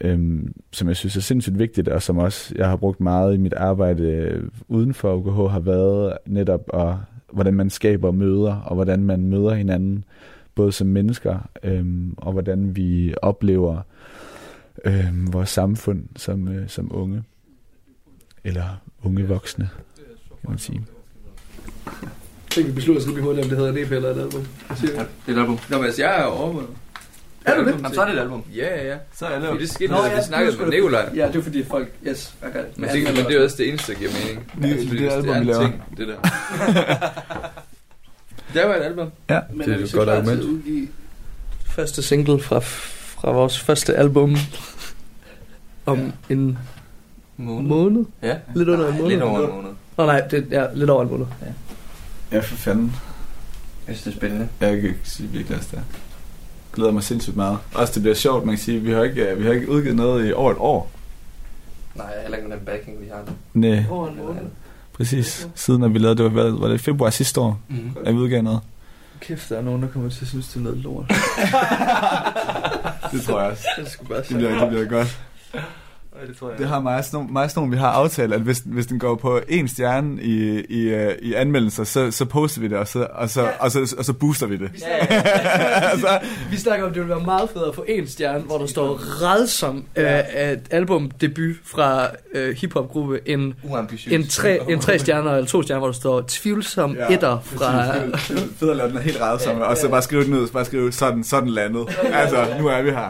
øhm, som jeg synes er sindssygt vigtigt, og som også jeg har brugt meget i mit arbejde øh, uden for UKH, har været netop, at, hvordan man skaber møder, og hvordan man møder hinanden, både som mennesker, øhm, og hvordan vi oplever øhm, vores samfund som, øh, som unge, eller unge voksne, kan man sige. Så kan vi beslutte os lige hurtigt, om det hedder en EP eller et album. Ja, det er et album. Nå, men altså, jeg er jo overvundet. Er du det? Jamen, så er det et album. Ja, ja, ja. Så er det Fordi det skete, Nå, da ja, vi snakkede med Nikolaj. Ja, det er fordi folk... Yes, okay. Men det, men det er også det eneste, der giver mening. Det- Altså, fordi det hvis album, er en vi laver. ting, det der. der var et album. Ja, Men Det er vi et så godt argument. udgive Første single fra, fra vores første album om Ja. en Måned. måned. Ja. Lidt under en måned. Lidt over en måned. Nå nej, det er lidt over en måned. Ja, for fanden. Jeg synes, det er spændende. Jeg kan ikke sige virkelig også det. Glæder mig sindssygt meget. Også det bliver sjovt, man kan sige, vi har ikke, vi har ikke udgivet noget i over et år. Nej, heller ikke med den backing, vi har nu. Nej, Over en måned. Præcis. Siden at vi lavede, det var, var det i februar sidste år, Mm. at vi udgav noget. Kæft, der er nogen, der kommer til at synes, det er noget lort. Det tror jeg også. Det skulle bare Det bliver, det bliver godt. Det tror jeg. Det har mig sådan, nogle- mig sådan nogle, vi har aftalt, at hvis, hvis den går på en stjerne i, i, øh, i anmeldelser, så, så poster vi det, og så, og så, og så, og så booster vi det. Ja, ja, ja. vi snakker om, at det ville være meget federe at få en stjerne, hvor der står redsom Ja. ja. uh, albumdebut fra uh, hiphopgruppe, en, Uambitiøs. en, tre, en tre stjerner eller to stjerner, hvor der står tvivlsom ja, etter fra... Fedt at lave den helt ret sammen, og så bare skrive den ud, bare skrive sådan, sådan landet. Altså, nu er vi her.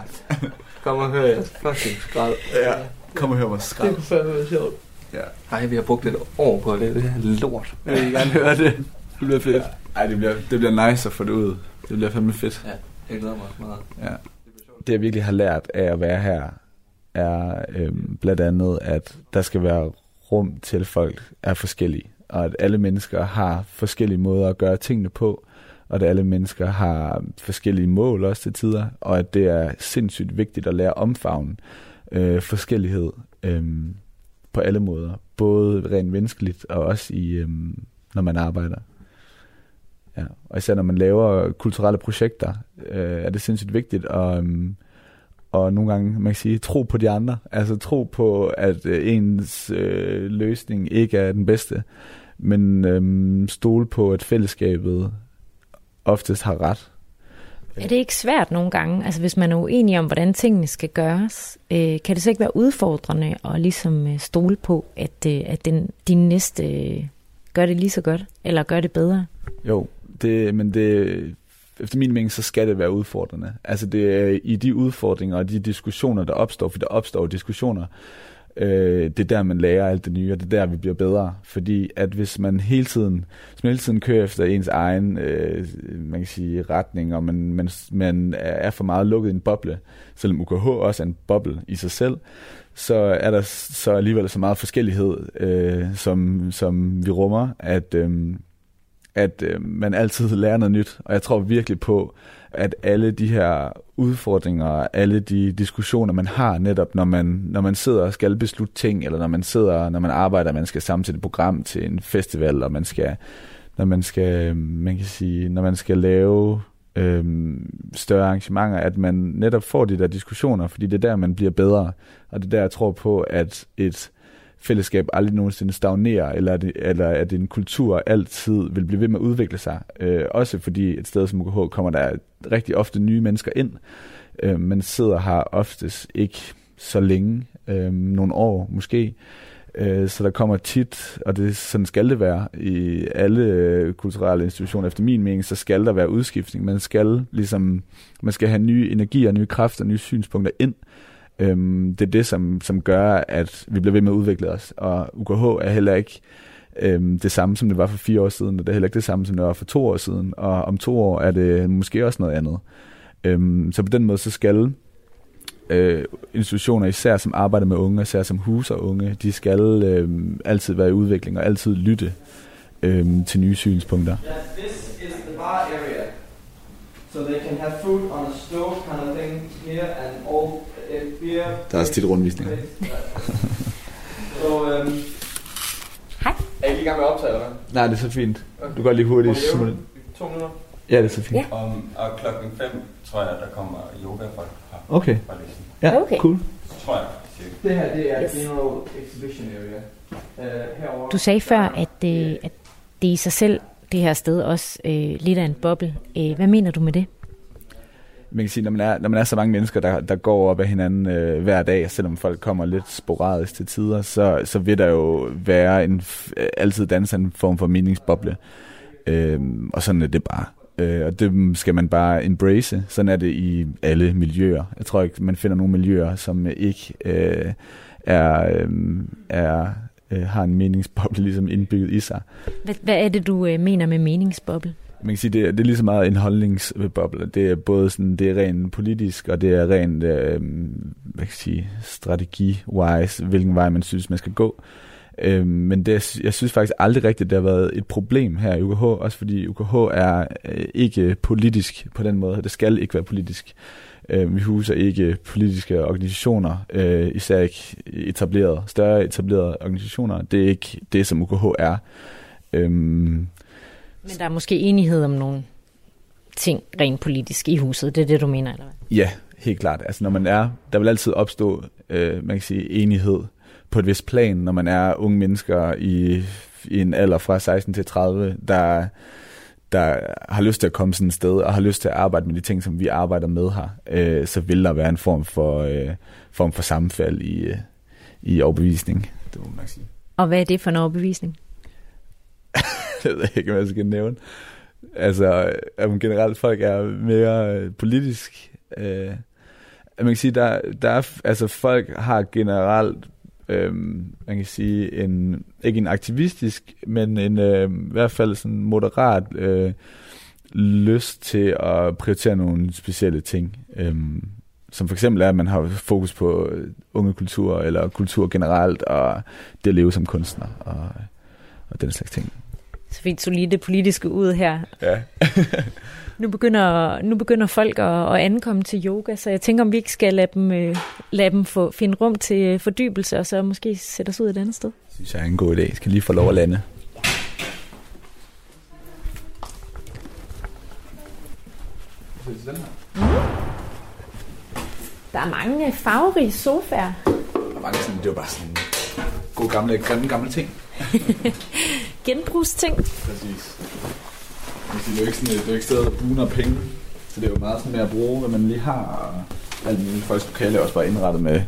Kom og hør jer. Fucking skrald. Ja. Kom og hør vores Det skrald. kunne fandme være sjovt. Ej, vi har brugt et år på lave det her lort. Jeg vil gerne høre det. Det bliver fedt. Ej, det bliver, det bliver nice at få det ud. Det bliver fandme fedt. Jeg glæder mig også meget. Ja. Det jeg virkelig har lært af at være her, er øhm, blandt andet, at der skal være rum til at folk er forskellige. Og at alle mennesker har forskellige måder at gøre tingene på. Og at alle mennesker har forskellige mål også til tider. Og at det er sindssygt vigtigt at lære omfavne øh, forskellighed øh, på alle måder. Både rent menneskeligt og også i, øh, når man arbejder. Ja, og især når man laver kulturelle projekter, øh, er det sindssygt vigtigt at, Øh, og nogle gange, man kan sige, tro på de andre. Altså tro på, at øh, ens øh, løsning ikke er den bedste, men øh, stole på, at fællesskabet oftest har ret. Er det ikke svært nogle gange, altså hvis man er uenig om, hvordan tingene skal gøres, øh, kan det så ikke være udfordrende at ligesom øh, stole på, at, øh, at den, din næste øh, gør det lige så godt, eller gør det bedre? Jo, det, men det, efter min mening, så skal det være udfordrende. Altså det er i de udfordringer og de diskussioner, der opstår, for der opstår diskussioner, øh, det er der, man lærer alt det nye, og det er der, vi bliver bedre. Fordi at hvis man hele tiden, hvis man hele tiden kører efter ens egen øh, man kan sige, retning, og man, man, man er for meget lukket i en boble, selvom UKH også er en boble i sig selv, så er der så alligevel så meget forskellighed, øh, som, som vi rummer, at, øh, at øh, man altid lærer noget nyt. Og jeg tror virkelig på, at alle de her udfordringer, alle de diskussioner, man har netop, når man, når man sidder og skal beslutte ting, eller når man sidder, når man arbejder, man skal sammensætte et program til en festival, og man skal, når man skal, man kan sige, når man skal lave øhm, større arrangementer, at man netop får de der diskussioner, fordi det er der, man bliver bedre. Og det er der, jeg tror på, at et fællesskab aldrig nogensinde stagnerer, eller at, eller at en kultur altid vil blive ved med at udvikle sig. Øh, også fordi et sted som UKH kommer der rigtig ofte nye mennesker ind, øh, men sidder her oftest ikke så længe, øh, nogle år måske. Øh, så der kommer tit, og det sådan skal det være i alle øh, kulturelle institutioner, efter min mening, så skal der være udskiftning. Man skal ligesom, man skal have nye energier, nye kræfter, nye synspunkter ind. Øhm, det er det, som, som gør, at vi bliver ved med at udvikle os. Og UKH er heller ikke øhm, det samme, som det var for fire år siden, og det er heller ikke det samme, som det var for to år siden. Og om to år er det måske også noget andet. Øhm, så på den måde, så skal øh, institutioner, især som arbejder med unge, især som huser unge, de skal øh, altid være i udvikling og altid lytte øh, til nye synspunkter. Yeah, this is the bar area. So they can have food on a stove kind of thing here and all der er også tit rundvisninger. Så, øhm, Hej. er I lige i gang med at optage, eller hvad? Nej, det er så fint. Du går lige hurtigt. Må vi To minutter. Ja, det er så fint. Ja. Om, og klokken 5, tror jeg, der kommer yoga-folk her Okay. fra Listen. Ja, Okay. cool. Tror jeg. Det her, det er Yes. General Exhibition Area. Uh, herovre. Du sagde før, at, øh, at det i sig selv, det her sted, også øh, lidt af en boble. Øh, hvad mener du med det? Man kan sige, når man er, når man er så mange mennesker, der, der går op af hinanden øh, hver dag, selvom folk kommer lidt sporadisk til tider, så, så vil der jo være en, øh, altid danse en form for meningsboble. Øh, og sådan er det bare. Øh, og det skal man bare embrace. Sådan er det i alle miljøer. Jeg tror ikke, man finder nogle miljøer, som ikke øh, er, øh, er, øh, har en meningsboble ligesom indbygget i sig. Hvad, hvad er det, du øh, mener med meningsboble? Man kan sige, det er, det er lige så meget en holdningsboble. Det er både sådan, det er rent politisk, og det er rent, øh, hvad kan jeg sige, strategi-wise, hvilken vej man synes, man skal gå. Øh, men det, jeg synes faktisk aldrig rigtigt, det har været et problem her i UKH, også fordi UKH er øh, ikke politisk på den måde. Det skal ikke være politisk. Øh, vi huser ikke politiske organisationer, øh, især ikke etablerede, større etablerede organisationer. Det er ikke det, som UKH er. Øh, men der er måske enighed om nogle ting rent politisk i huset. Det er det, du mener, eller hvad? Ja, helt klart. Altså når man er, der vil altid opstå, øh, man kan sige, enighed på et vist plan, når man er unge mennesker i, i en alder fra 16 til 30, der, der har lyst til at komme sådan et sted, og har lyst til at arbejde med de ting, som vi arbejder med her, øh, så vil der være en form for, øh, form for sammenfald i, øh, i overbevisning. Det må man nok sige. Og hvad er det for en overbevisning? ved jeg ikke, hvad jeg skal nævne. Altså, at generelt folk er mere øh, politisk. Øh, man kan sige, der, der er, altså folk har generelt, øh, man kan sige, en, ikke en aktivistisk, men en øh, i hvert fald sådan moderat øh, lyst til at prioritere nogle specielle ting. Øh, som for eksempel er, at man har fokus på øh, unge kultur, eller kultur generelt, og det at leve som kunstner, og, og den slags ting. Så fint solide politiske ud her. Ja. Nu begynder, nu begynder folk at, at ankomme til yoga, så jeg tænker, om vi ikke skal lade dem, øh, lade dem få, finde rum til øh, fordybelse, og så måske sætte os ud et andet sted. synes jeg er en god idé. Jeg skal lige få lov at lande. Der er mange farverige sofaer. Der er mange sådan, det var bare sådan gode gamle, grimme gamle ting. Genbrugsting. Præcis. Det er jo ikke, sådan, det er jo ikke stedet, der buner penge. Så det er jo meget sådan med at bruge, hvad man lige har. Alt muligt. Folks lokale er også bare indrettet med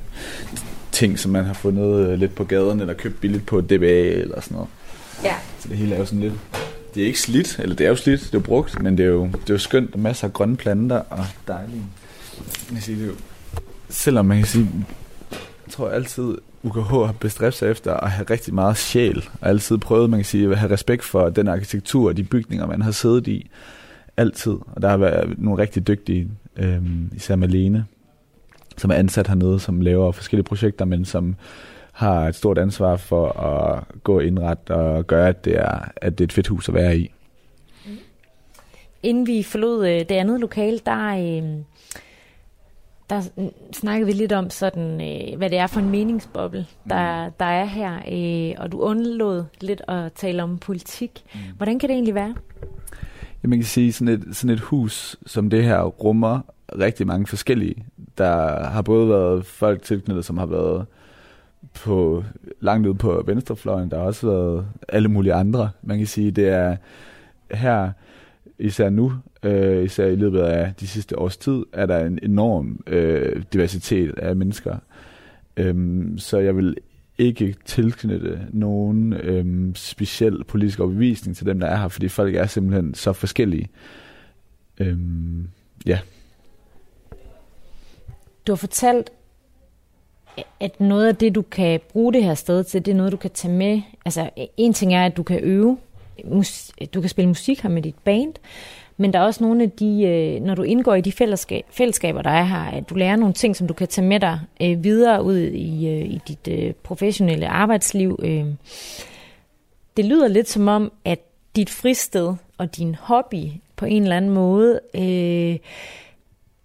ting, som man har fundet øh, lidt på gaden, eller købt billigt på DBA, eller sådan noget. Ja. Så det hele er jo sådan lidt... Det er ikke slidt, eller det er jo slidt, det er jo brugt, men det er jo, det er jo skønt, og masser af grønne planter, og dejlige. Jeg kan sige, det er jo, selvom man kan sige, jeg tror altid, UKH har bestræbt sig efter at have rigtig meget sjæl, og altid prøvet, man kan sige, at have respekt for den arkitektur og de bygninger, man har siddet i. Altid. Og der har været nogle rigtig dygtige, øh, især Malene, som er ansat hernede, som laver forskellige projekter, men som har et stort ansvar for at gå indret og gøre, at det er, at det er et fedt hus at være i. Mm. Inden vi forlod øh, det andet lokale, der, øh, der mm, snakkede vi lidt om, sådan, øh, hvad det er for en meningsboble, der, der er her. Øh, og du undlod lidt at tale om politik. Hvordan kan det egentlig være? Ja, man kan sige, sådan et, sådan et hus som det her rummer rigtig mange forskellige. Der har både været folk tilknyttet, som har været på langt ude på venstrefløjen. Der har også været alle mulige andre. Man kan sige, det er her, især nu, øh, især i løbet af de sidste års tid, er der en enorm øh, diversitet af mennesker. Øhm, så jeg vil ikke tilknytte nogen øhm, speciel politisk overbevisning til dem, der er her, fordi folk er simpelthen så forskellige. Øhm, ja. Du har fortalt, at noget af det, du kan bruge det her sted til, det er noget, du kan tage med. Altså, en ting er, at du kan øve, du kan spille musik her med dit band, men der er også nogle af de, øh, når du indgår i de fællesskab, fællesskaber, der er her, at du lærer nogle ting, som du kan tage med dig øh, videre ud i, øh, i dit øh, professionelle arbejdsliv. Øh. Det lyder lidt som om, at dit fristed og din hobby på en eller anden måde øh,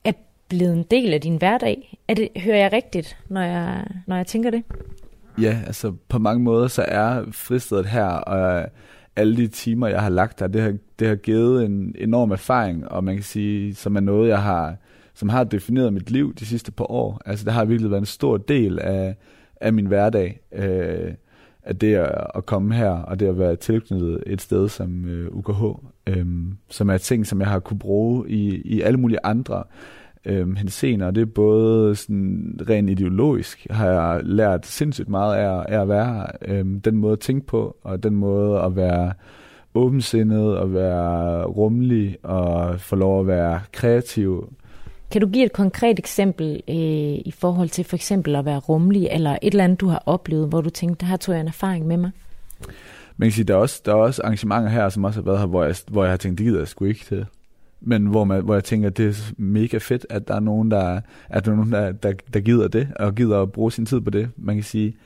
er blevet en del af din hverdag. Er det, hører jeg rigtigt, når jeg, når jeg tænker det? Ja, altså på mange måder, så er fristedet her, og alle de timer, jeg har lagt der, det har, det har givet en enorm erfaring, og man kan sige, som er noget, jeg har, som har defineret mit liv de sidste par år. Altså det har virkelig været en stor del af, af min hverdag, øh, at det at, at komme her, og det at være tilknyttet et sted som øh, UKH, øh, som er ting, som jeg har kunne bruge i, i alle mulige andre øh, hensener. Det er både sådan rent ideologisk, har jeg lært sindssygt meget af, af at være. Øh, den måde at tænke på, og den måde at være åbensindet, og være rummelig, og få lov at være kreativ. Kan du give et konkret eksempel øh, i forhold til for eksempel at være rummelig, eller et eller andet, du har oplevet, hvor du tænkte, her tog jeg en erfaring med mig? Man kan sige, der er også, der er også arrangementer her, som også har været her, hvor jeg, hvor jeg har tænkt, det gider jeg sgu ikke til men hvor, man, hvor jeg tænker, at det er mega fedt, at der er nogen, der, at der, er nogen, der, der, der gider det, og gider at bruge sin tid på det. Man kan sige,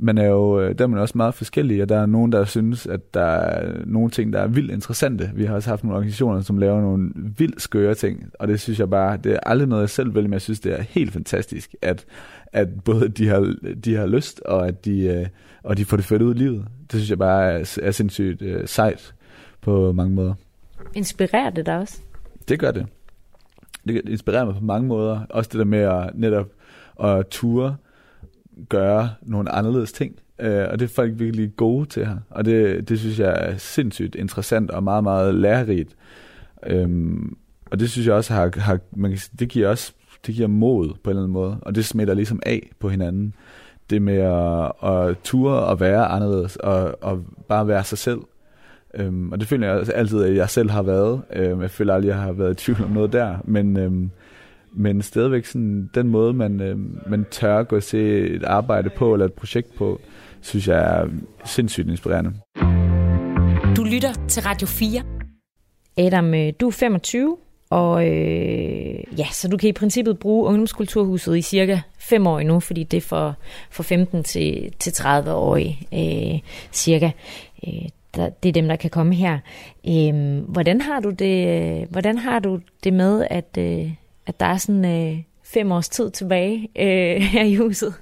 man er jo, øh, der er man også meget forskellige, og der er nogen, der synes, at der er nogle ting, der er vildt interessante. Vi har også haft nogle organisationer, som laver nogle vildt skøre ting, og det synes jeg bare, det er aldrig noget, jeg selv vælger, men jeg synes, det er helt fantastisk, at, at både de har, de har lyst, og at de, øh, og de får det ført ud i livet. Det synes jeg bare er, er sindssygt uh, sejt på mange måder. Inspirerer det dig også? Det gør det. Det inspirerer mig på mange måder. Også det der med at netop at ture gøre nogle anderledes ting. Øh, og det er folk virkelig gode til her. Og det, det synes jeg er sindssygt interessant og meget, meget lærerigt. Øhm, og det synes jeg også har, har man kan, det giver også det giver mod på en eller anden måde. Og det smitter ligesom af på hinanden. Det med at, at ture og være anderledes og, og bare være sig selv. Øhm, og det føler jeg altid, at jeg selv har været. Øhm, jeg føler aldrig, at jeg har været i tvivl om noget der. Men, øhm, men stadigvæk sådan, den måde, man, øhm, man tør gå og se et arbejde på, eller et projekt på, synes jeg er sindssygt inspirerende. Du lytter til Radio 4. Adam, øh, du er 25, og øh, ja, så du kan i princippet bruge ungdomskulturhuset i cirka fem år nu, fordi det er for, for 15 til, til 30 år øh, cirka. Øh, der, det er dem, der kan komme her. Øhm, hvordan har du det? Hvordan har du det med, at, øh, at der er sådan øh, fem års tid tilbage øh, her i huset?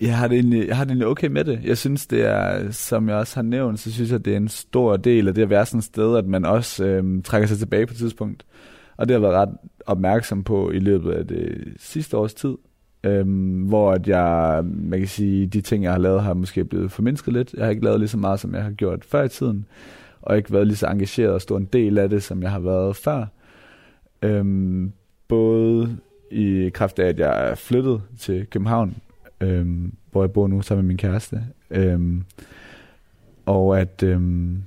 Jeg har, det egentlig, jeg har det egentlig okay med det. Jeg synes, det er, som jeg også har nævnt, så synes jeg, det er en stor del af det at være sådan et sted, at man også øh, trækker sig tilbage på et tidspunkt. Og det har jeg været ret opmærksom på i løbet af det sidste års tid. Øhm, hvor at jeg, man kan sige, de ting, jeg har lavet, har måske blevet formindsket lidt. Jeg har ikke lavet lige så meget, som jeg har gjort før i tiden, og ikke været lige så engageret og stå en del af det, som jeg har været før. Øhm, både i kraft af, at jeg er flyttet til København, øhm, hvor jeg bor nu sammen med min kæreste, øhm, og at... Øhm,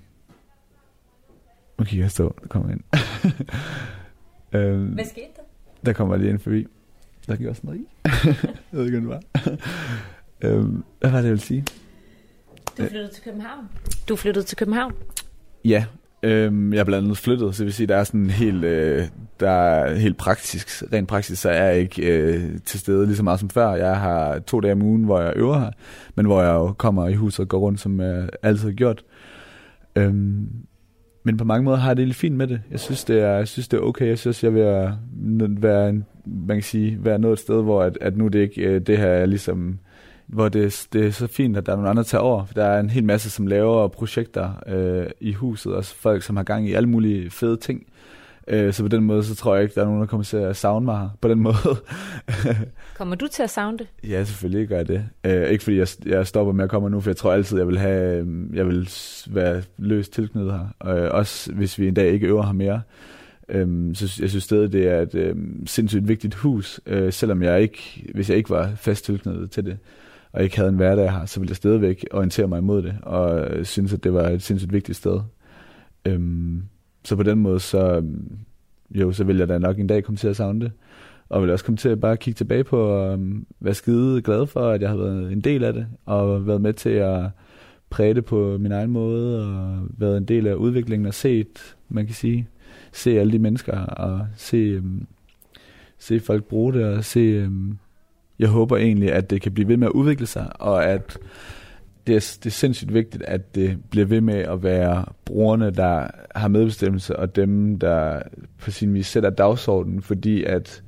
nu kan jeg stå, der kommer ind. øhm, Hvad skete der? Der kommer lige ind forbi. Der gik også noget i. jeg ved ikke, hvad det var. øhm, hvad var det, jeg ville sige? Du flyttede til København. Du flyttede til København? Ja, øhm, jeg er blandt andet flyttet, så det vil sige, der er sådan helt, øh, der er helt praktisk, rent praktisk, så er jeg ikke øh, til stede lige så meget som før. Jeg har to dage om ugen, hvor jeg øver her, men hvor jeg jo kommer i huset og går rundt, som jeg altid har gjort. Øhm, men på mange måder har jeg det lidt fint med det. Jeg synes, det er, jeg synes, det er okay. Jeg synes, jeg vil være, være, en, man kan sige, være noget et sted, hvor at, at nu det ikke øh, det her er ligesom hvor det, det er så fint, at der er nogle andre, der tager over. Der er en hel masse, som laver projekter øh, i huset, og folk, som har gang i alle mulige fede ting. Øh, så på den måde, så tror jeg ikke, der er nogen, der kommer til at savne mig på den måde. kommer du til at savne det? Ja, selvfølgelig gør jeg det. Øh, ikke fordi jeg, jeg stopper med at komme nu, for jeg tror altid, jeg vil, have, øh, jeg vil være løst tilknyttet her. Øh, også hvis vi en dag ikke øver her mere. Øhm, så jeg synes stadig, det er et øhm, sindssygt vigtigt hus, øh, selvom jeg ikke, hvis jeg ikke var fast tilknyttet til det. og ikke havde en hverdag her, så ville jeg stadigvæk orientere mig imod det, og øh, synes, at det var et sindssygt vigtigt sted. Øhm, så på den måde, så, øhm, jo, så vil jeg da nok en dag komme til at savne det. Og vil også komme til at bare kigge tilbage på øhm, og være skide glad for, at jeg har været en del af det, og været med til at præge det på min egen måde, og været en del af udviklingen og set, man kan sige, se alle de mennesker, og se, øhm, se folk bruge det, og se, øhm, jeg håber egentlig, at det kan blive ved med at udvikle sig, og at det er, det er sindssygt vigtigt, at det bliver ved med at være brugerne, der har medbestemmelse, og dem, der på sin vis sætter dagsordenen, fordi at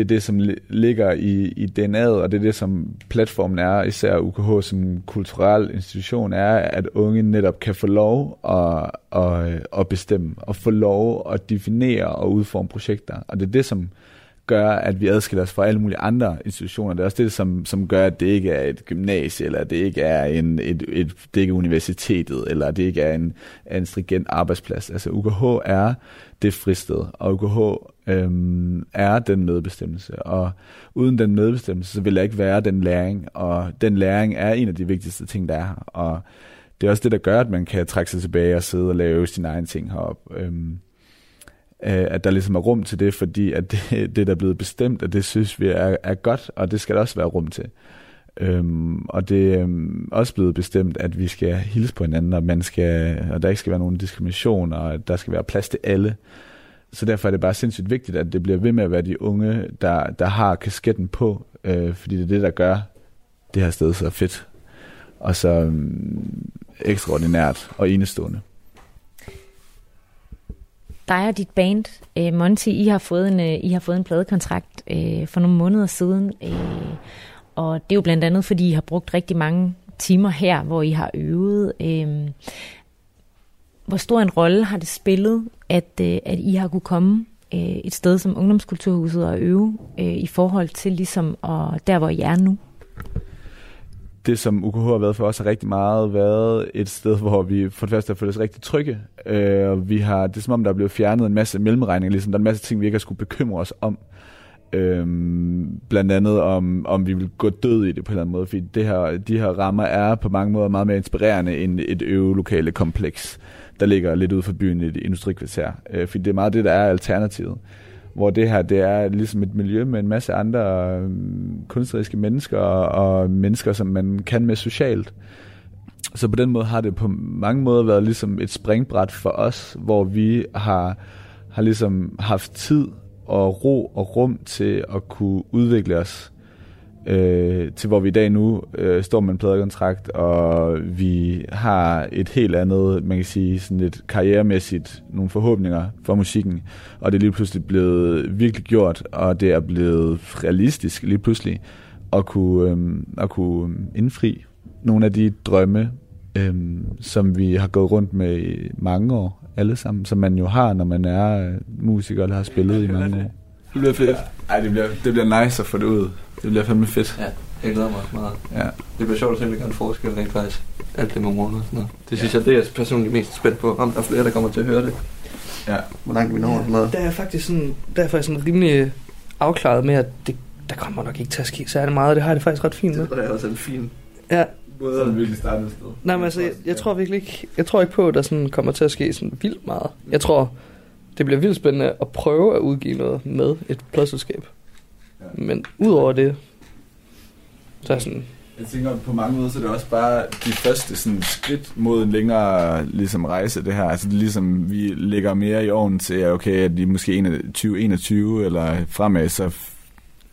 det er det, som ligger i, i DNA'et, og det er det, som platformen er, især UKH som kulturel institution, er, at unge netop kan få lov at, at, at bestemme, og få lov at definere og udforme projekter. Og det er det, som gør, at vi adskiller os fra alle mulige andre institutioner. Det er også det, som, som gør, at det ikke er et gymnasie, eller det ikke er en, et, et, det ikke er universitetet, eller det ikke er en, en stringent arbejdsplads. Altså UKH er det fristed, og UKH øhm, er den medbestemmelse. Og uden den medbestemmelse, så vil der ikke være den læring, og den læring er en af de vigtigste ting, der er. Og det er også det, der gør, at man kan trække sig tilbage og sidde og lave sine egne ting heroppe. Øhm, øh, at der ligesom er rum til det, fordi at det, det der er blevet bestemt, at det synes vi er, er godt, og det skal der også være rum til. Øhm, og det er øhm, også blevet bestemt, at vi skal hilse på hinanden, og, man skal, og der ikke skal være nogen diskrimination, og at der skal være plads til alle. Så derfor er det bare sindssygt vigtigt, at det bliver ved med at være de unge, der, der har kasketten på, øh, fordi det er det, der gør det her sted så fedt, og så øhm, ekstraordinært og enestående dig og dit band, øh, Monty, I har fået en, øh, I har fået en pladekontrakt øh, for nogle måneder siden. Øh, og det er jo blandt andet, fordi I har brugt rigtig mange timer her, hvor I har øvet. Øh, hvor stor en rolle har det spillet, at, øh, at I har kunne komme øh, et sted som Ungdomskulturhuset og øve øh, i forhold til ligesom og der, hvor I er nu? det, som UKH har været for os, har rigtig meget været et sted, hvor vi for det første har følt os rigtig trygge. Øh, og vi har, det er som om, der er blevet fjernet en masse mellemregninger. Ligesom. Der er en masse ting, vi ikke har skulle bekymre os om. Øhm, blandt andet om, om vi vil gå død i det på en eller anden måde, fordi det her, de her rammer er på mange måder meget mere inspirerende end et øvelokale kompleks, der ligger lidt ude for byen i et industrikvarter. Øh, fordi det er meget det, der er alternativet hvor det her det er ligesom et miljø med en masse andre øh, kunstneriske mennesker og mennesker, som man kan med socialt. Så på den måde har det på mange måder været ligesom et springbræt for os, hvor vi har, har ligesom haft tid og ro og rum til at kunne udvikle os øh, til hvor vi i dag nu øh, står med en pladekontrakt, og vi har et helt andet, man kan sige, sådan et karrieremæssigt, nogle forhåbninger for musikken, og det er lige pludselig blevet virkelig gjort, og det er blevet realistisk lige pludselig, at kunne, øh, at kunne indfri nogle af de drømme, øh, som vi har gået rundt med i mange år, alle sammen, som man jo har, når man er øh, musiker, eller har spillet i mange år. Det bliver fedt. Ej, det bliver, det bliver nice at få det ud. Det bliver fandme fedt. Ja, jeg glæder mig også meget. Ja. Det bliver sjovt at se, om det gør en forskel rent faktisk. Alt det med morgen og sådan noget. Det synes ja. jeg, det er jeg personligt mest spændt på, om der er flere, der kommer til at høre det. Ja. Hvor langt vi når sådan noget. Der er faktisk sådan, der er faktisk sådan rimelig afklaret med, at det, der kommer nok ikke til at ske særlig meget. Det har jeg det faktisk ret fint med. Det er også en fin Ja, Både sådan virkelig startet et sted. Nej, men altså, jeg, jeg tror virkelig ikke, jeg tror ikke på, at der sådan kommer til at ske sådan vildt meget. Jeg tror, det bliver vildt spændende at prøve at udgive noget med et pladselskab. Ja. Men udover det, så er sådan, Jeg tænker, på mange måder, så er det også bare de første sådan, skridt mod en længere ligesom, rejse, det her. Altså det ligesom, vi ligger mere i ovnen til, okay, at vi måske 2021 eller fremad, så,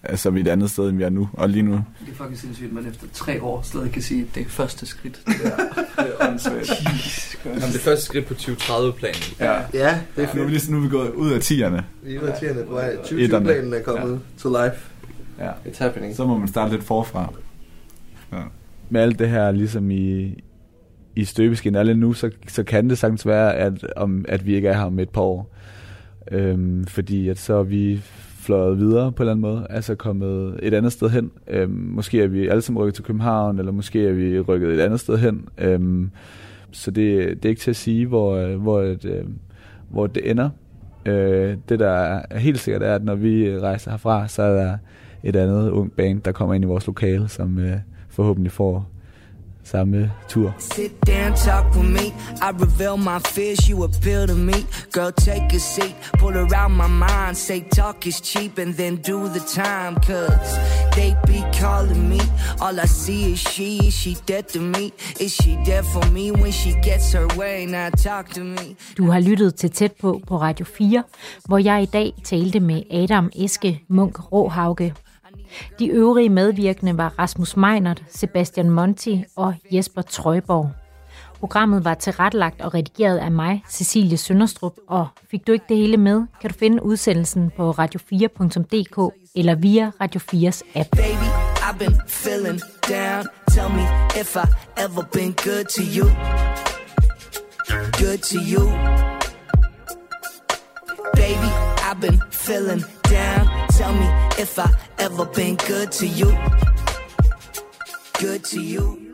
altså, vi er et andet sted, end vi er nu. Og lige nu, Det er fucking sindssygt, at man efter tre år stadig kan sige, at det er første skridt. Det er, det er. Jamen, det første skridt på 2030-planen. ja. Ja, det er Nu er vi, ligesom, nu er vi gået ud af tierne. Vi er irriterende på vej. Etterne. 2020-planen er kommet to life. Ja. It's happening. Så må man starte lidt forfra. Ja. Med alt det her ligesom i, i støbeskin alle nu, så, så kan det sagtens være, at, om, at vi ikke er her om et par år. Øhm, fordi at så er vi fløjet videre på en eller anden måde, altså kommet et andet sted hen. Øhm, måske er vi alle sammen rykket til København, eller måske er vi rykket et andet sted hen. Øhm, så det, det er ikke til at sige, hvor, øh, hvor, et, øh, hvor det ender. Øh, det, der er helt sikkert, er, at når vi rejser herfra, så er der et andet ung band, der kommer ind i vores lokale, som øh, forhåbentlig får samme tur. Sit down, talk with me. I reveal my fears, you appeal to me. Girl, take a seat, pull her out my mind. Say talk is cheap and then do the time. Cause they be calling me. All I see is she. Is she dead to me? Is she dead for me when she gets her way? Now talk to me. Du har lyttet til Tæt på på Radio 4, hvor jeg i dag talte med Adam Eske Munk Råhauge. De øvrige medvirkende var Rasmus Meinert, Sebastian Monti og Jesper Trøjborg. Programmet var tilrettelagt og redigeret af mig, Cecilie Sønderstrup, og fik du ikke det hele med, kan du finde udsendelsen på radio4.dk eller via Radio 4's app. Baby, I've been feeling down. Tell me if I ever been good to you. Good to you. Baby, I've been feeling down. Tell me if I ever been good to you. Good to you.